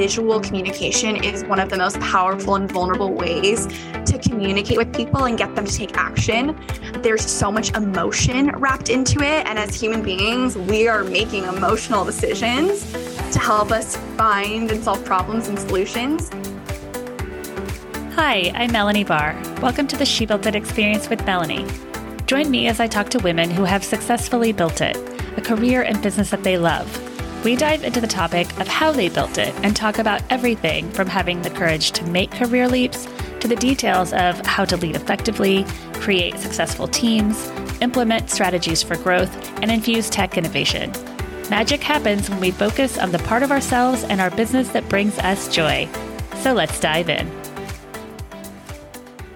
visual communication is one of the most powerful and vulnerable ways to communicate with people and get them to take action. There's so much emotion wrapped into it. And as human beings, we are making emotional decisions to help us find and solve problems and solutions. Hi, I'm Melanie Barr. Welcome to the She Built It experience with Melanie. Join me as I talk to women who have successfully built it, a career and business that they love we dive into the topic of how they built it and talk about everything from having the courage to make career leaps to the details of how to lead effectively, create successful teams, implement strategies for growth, and infuse tech innovation. Magic happens when we focus on the part of ourselves and our business that brings us joy. So let's dive in.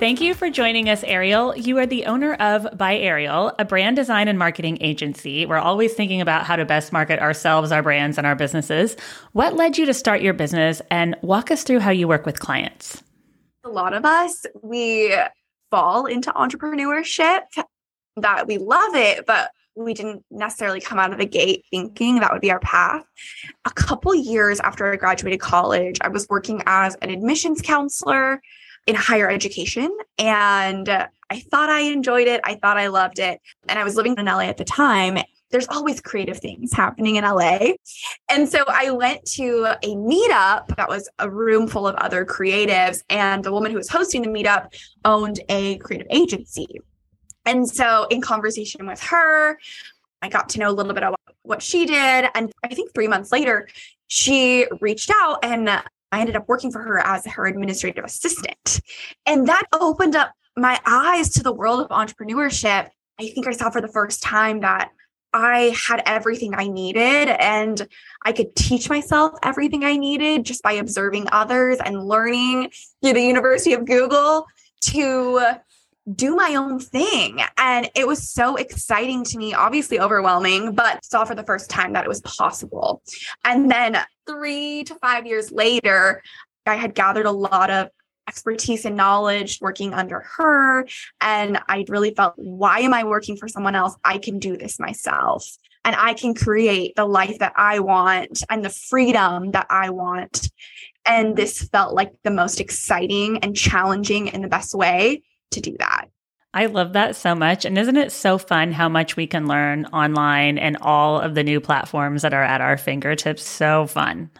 Thank you for joining us, Ariel. You are the owner of By Ariel, a brand design and marketing agency. We're always thinking about how to best market ourselves, our brands, and our businesses. What led you to start your business and walk us through how you work with clients? A lot of us, we fall into entrepreneurship that we love it, but we didn't necessarily come out of the gate thinking that would be our path. A couple years after I graduated college, I was working as an admissions counselor in higher education. And I thought I enjoyed it. I thought I loved it. And I was living in LA at the time. There's always creative things happening in LA. And so I went to a meetup that was a room full of other creatives. And the woman who was hosting the meetup owned a creative agency. And so, in conversation with her, I got to know a little bit about what she did. And I think three months later, she reached out and I ended up working for her as her administrative assistant. And that opened up my eyes to the world of entrepreneurship. I think I saw for the first time that I had everything I needed and I could teach myself everything I needed just by observing others and learning through the University of Google to do my own thing. And it was so exciting to me, obviously overwhelming, but saw for the first time that it was possible. And then three to five years later, I had gathered a lot of expertise and knowledge working under her. And I really felt, why am I working for someone else? I can do this myself. And I can create the life that I want and the freedom that I want. And this felt like the most exciting and challenging in the best way to do that. I love that so much. And isn't it so fun how much we can learn online and all of the new platforms that are at our fingertips? So fun.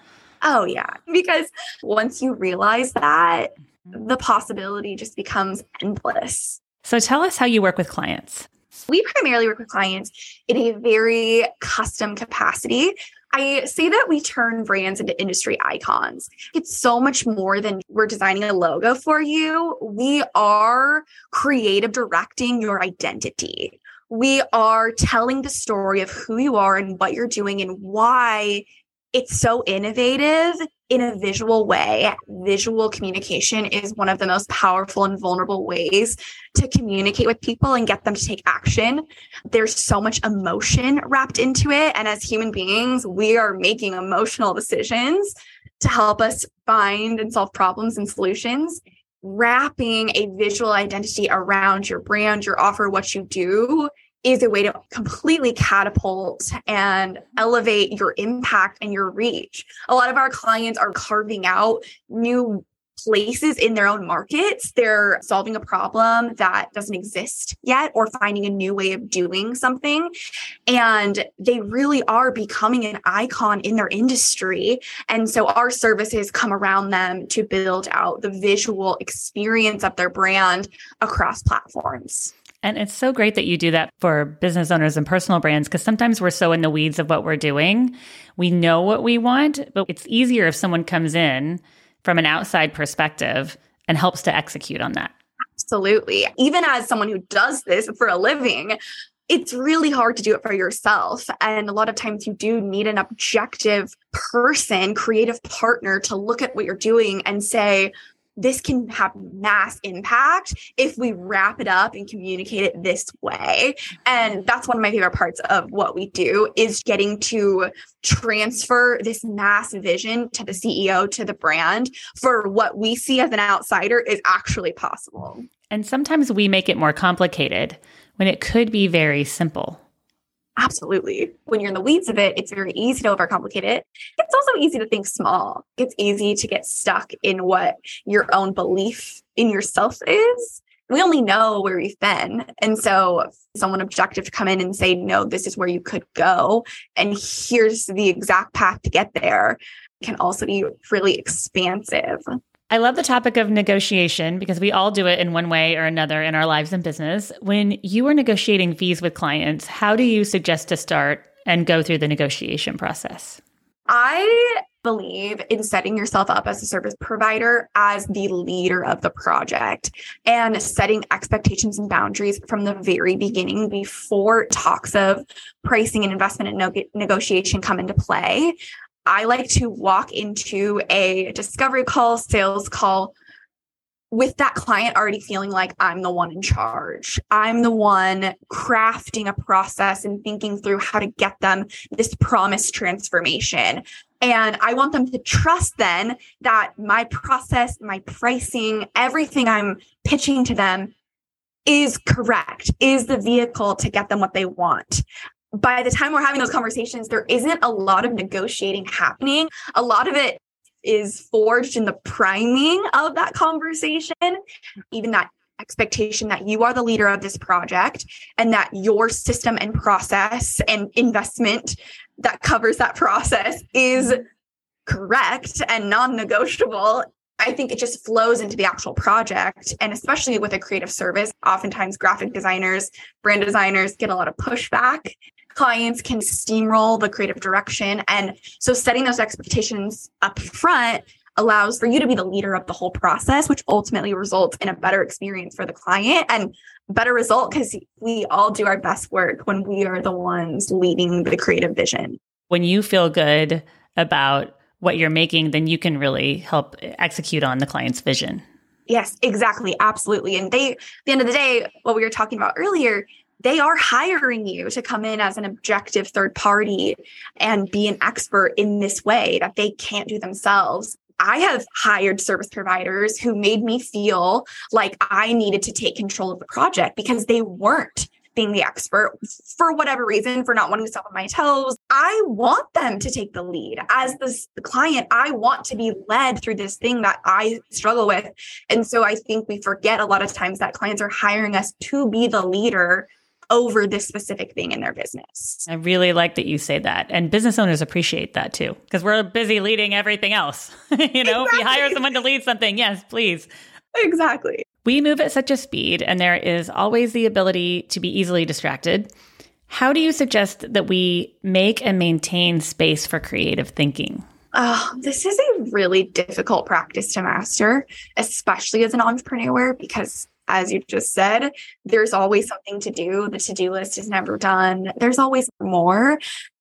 Oh, yeah. Because once you realize that, mm-hmm. the possibility just becomes endless. So tell us how you work with clients. We primarily work with clients in a very custom capacity. I say that we turn brands into industry icons. It's so much more than we're designing a logo for you. We are creative directing your identity. We are telling the story of who you are and what you're doing and why it's so innovative in a visual way. Visual communication is one of the most powerful and vulnerable ways to communicate with people and get them to take action. There's so much emotion wrapped into it. And as human beings, we are making emotional decisions to help us find and solve problems and solutions. Wrapping a visual identity around your brand, your offer, what you do is a way to completely catapult and elevate your impact and your reach. A lot of our clients are carving out new places in their own markets. They're solving a problem that doesn't exist yet or finding a new way of doing something. And they really are becoming an icon in their industry. And so our services come around them to build out the visual experience of their brand across platforms. And it's so great that you do that for business owners and personal brands because sometimes we're so in the weeds of what we're doing. We know what we want, but it's easier if someone comes in from an outside perspective and helps to execute on that. Absolutely. Even as someone who does this for a living, it's really hard to do it for yourself. And a lot of times you do need an objective person, creative partner to look at what you're doing and say, this can have mass impact if we wrap it up and communicate it this way. And that's one of my favorite parts of what we do is getting to transfer this mass vision to the ceo to the brand for what we see as an outsider is actually possible. And sometimes we make it more complicated when it could be very simple Absolutely. When you're in the weeds of it, it's very easy to overcomplicate it. It's also easy to think small. It's easy to get stuck in what your own belief in yourself is. We only know where we've been. And so, someone objective to come in and say, no, this is where you could go. And here's the exact path to get there can also be really expansive. I love the topic of negotiation because we all do it in one way or another in our lives and business. When you are negotiating fees with clients, how do you suggest to start and go through the negotiation process? I believe in setting yourself up as a service provider as the leader of the project and setting expectations and boundaries from the very beginning before talks of pricing and investment and negotiation come into play. I like to walk into a discovery call, sales call with that client already feeling like I'm the one in charge. I'm the one crafting a process and thinking through how to get them this promised transformation. And I want them to trust then that my process, my pricing, everything I'm pitching to them is correct, is the vehicle to get them what they want by the time we're having those conversations, there isn't a lot of negotiating happening. A lot of it is forged in the priming of that conversation, even that expectation that you are the leader of this project and that your system and process and investment that covers that process is mm-hmm. correct and non negotiable. I think it just flows into the actual project. And especially with a creative service, oftentimes graphic designers, brand designers get a lot of pushback clients can steamroll the creative direction. And so setting those expectations up front allows for you to be the leader of the whole process, which ultimately results in a better experience for the client and better result because we all do our best work when we are the ones leading the creative vision. When you feel good about what you're making, then you can really help execute on the client's vision. Yes, exactly. Absolutely. And they, at the end of the day, what we were talking about earlier, they are hiring you to come in as an objective third party and be an expert in this way that they can't do themselves. I have hired service providers who made me feel like I needed to take control of the project because they weren't being the expert for whatever reason, for not wanting to step on my toes. I want them to take the lead. As this, client, I want to be led through this thing that I struggle with. And so I think we forget a lot of times that clients are hiring us to be the leader over this specific thing in their business. I really like that you say that. And business owners appreciate that too, because we're busy leading everything else. you know, exactly. if you hire someone to lead something, yes, please. Exactly. We move at such a speed, and there is always the ability to be easily distracted. How do you suggest that we make and maintain space for creative thinking? Oh, this is a really difficult practice to master, especially as an entrepreneur, because as you just said, there's always something to do. The to do list is never done. There's always more.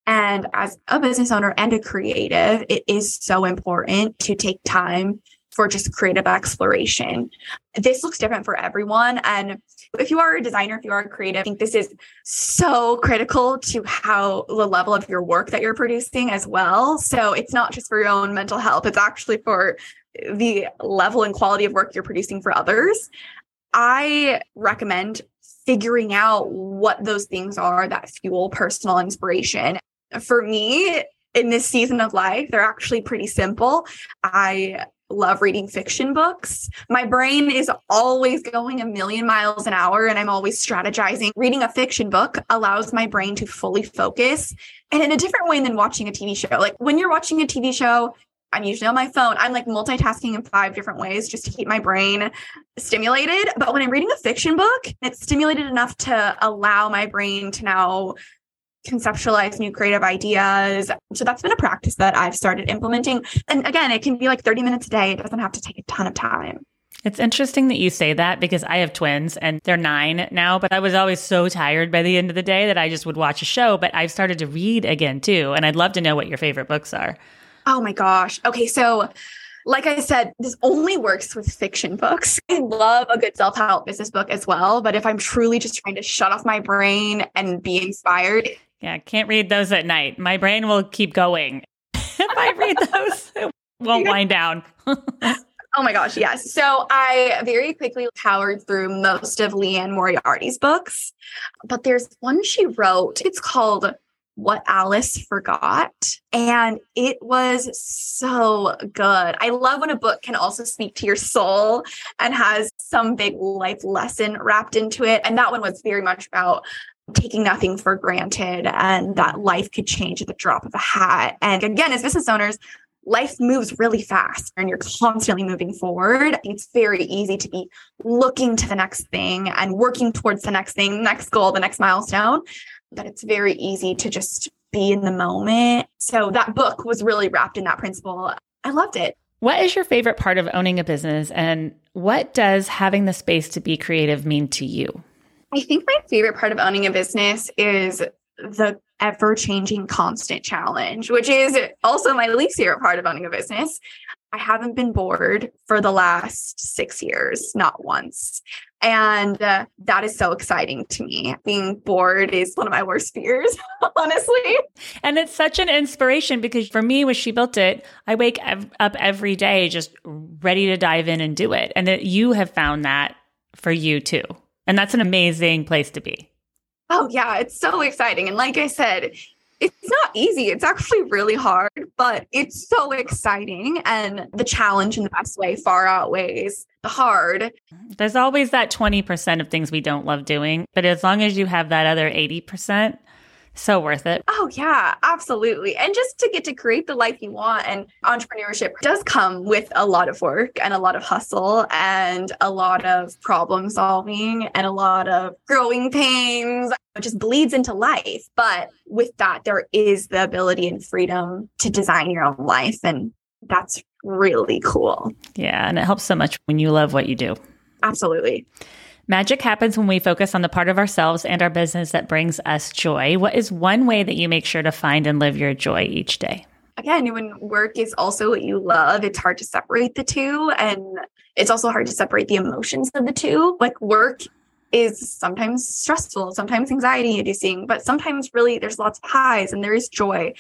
And as a business owner and a creative, it is so important to take time for just creative exploration. This looks different for everyone. And if you are a designer, if you are a creative, I think this is so critical to how the level of your work that you're producing as well. So it's not just for your own mental health, it's actually for the level and quality of work you're producing for others. I recommend figuring out what those things are that fuel personal inspiration. For me, in this season of life, they're actually pretty simple. I love reading fiction books. My brain is always going a million miles an hour and I'm always strategizing. Reading a fiction book allows my brain to fully focus and in a different way than watching a TV show. Like when you're watching a TV show, I'm usually on my phone. I'm like multitasking in five different ways just to keep my brain stimulated. But when I'm reading a fiction book, it's stimulated enough to allow my brain to now conceptualize new creative ideas. So that's been a practice that I've started implementing. And again, it can be like 30 minutes a day. It doesn't have to take a ton of time. It's interesting that you say that because I have twins and they're nine now, but I was always so tired by the end of the day that I just would watch a show. But I've started to read again too. And I'd love to know what your favorite books are. Oh my gosh. Okay. So, like I said, this only works with fiction books. I love a good self help business book as well. But if I'm truly just trying to shut off my brain and be inspired, yeah, can't read those at night. My brain will keep going. if I read those, it won't wind down. Oh my gosh, yes. So I very quickly powered through most of Liane Moriarty's books, but there's one she wrote. It's called What Alice Forgot. And it was so good. I love when a book can also speak to your soul and has some big life lesson wrapped into it. And that one was very much about taking nothing for granted and that life could change at the drop of a hat. And again, as business owners, life moves really fast and you're constantly moving forward. It's very easy to be looking to the next thing and working towards the next thing, next goal, the next milestone. But it's very easy to just be in the moment. So that book was really wrapped in that principle. I loved it. What is your favorite part of owning a business and what does having the space to be creative mean to you? I think my favorite part of owning a business is the ever changing constant challenge, which is also my least favorite part of owning a business. I haven't been bored for the last six years, not once. And uh, that is so exciting to me. Being bored is one of my worst fears, honestly. And it's such an inspiration because for me, when she built it, I wake up every day just ready to dive in and do it. And that you have found that for you too. And that's an amazing place to be. Oh, yeah, it's so exciting. And like I said, it's not easy. It's actually really hard, but it's so exciting. And the challenge in the best way far outweighs the hard. There's always that 20% of things we don't love doing. But as long as you have that other 80%, so worth it. Oh, yeah, absolutely. And just to get to create the life you want. And entrepreneurship does come with a lot of work and a lot of hustle and a lot of problem solving and a lot of growing pains. It just bleeds into life. But with that, there is the ability and freedom to design your own life. And that's really cool. Yeah. And it helps so much when you love what you do. Absolutely. Magic happens when we focus on the part of ourselves and our business that brings us joy. What is one way that you make sure to find and live your joy each day? Again, when work is also what you love, it's hard to separate the two. And it's also hard to separate the emotions of the two. Like work is sometimes stressful, sometimes anxiety inducing, but sometimes really there's lots of highs and there is joy.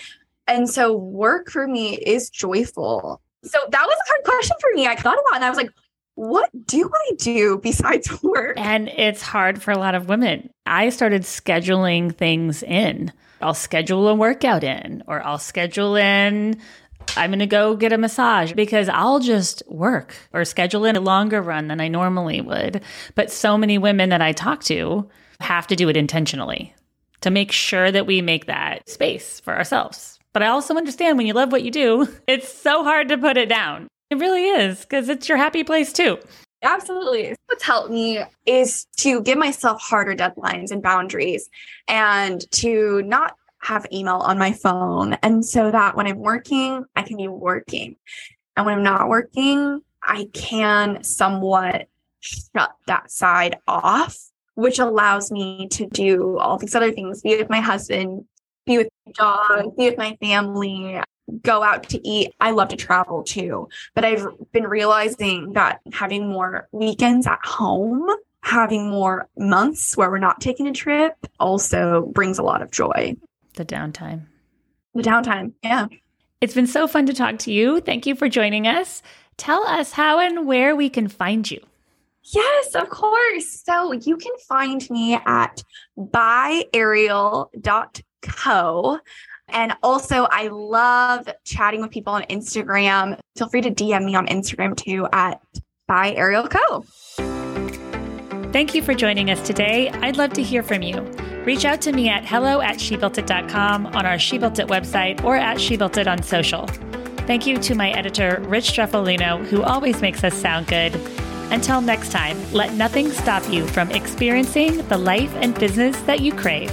And so work for me is joyful. So that was a hard question for me. I thought a lot and I was like, what do I do besides work? And it's hard for a lot of women. I started scheduling things in. I'll schedule a workout in, or I'll schedule in, I'm going to go get a massage because I'll just work or schedule in a longer run than I normally would. But so many women that I talk to have to do it intentionally to make sure that we make that space for ourselves. But I also understand when you love what you do, it's so hard to put it down. It really is because it's your happy place too. Absolutely. What's helped me is to give myself harder deadlines and boundaries and to not have email on my phone. And so that when I'm working, I can be working. And when I'm not working, I can somewhat shut that side off, which allows me to do all these other things, be with my husband, be with my dog, be with my family, go out to eat. I love to travel too, but I've been realizing that having more weekends at home, having more months where we're not taking a trip also brings a lot of joy. The downtime. The downtime. Yeah. It's been so fun to talk to you. Thank you for joining us. Tell us how and where we can find you. Yes, of course. So you can find me at byariel.co. And also, I love chatting with people on Instagram. Feel free to DM me on Instagram too at by Ariel Co. Thank you for joining us today. I'd love to hear from you. Reach out to me at hello at shebuiltit.com on our She Built It website or at She Built It on social. Thank you to my editor, Rich Streffolino, who always makes us sound good. Until next time, let nothing stop you from experiencing the life and business that you crave.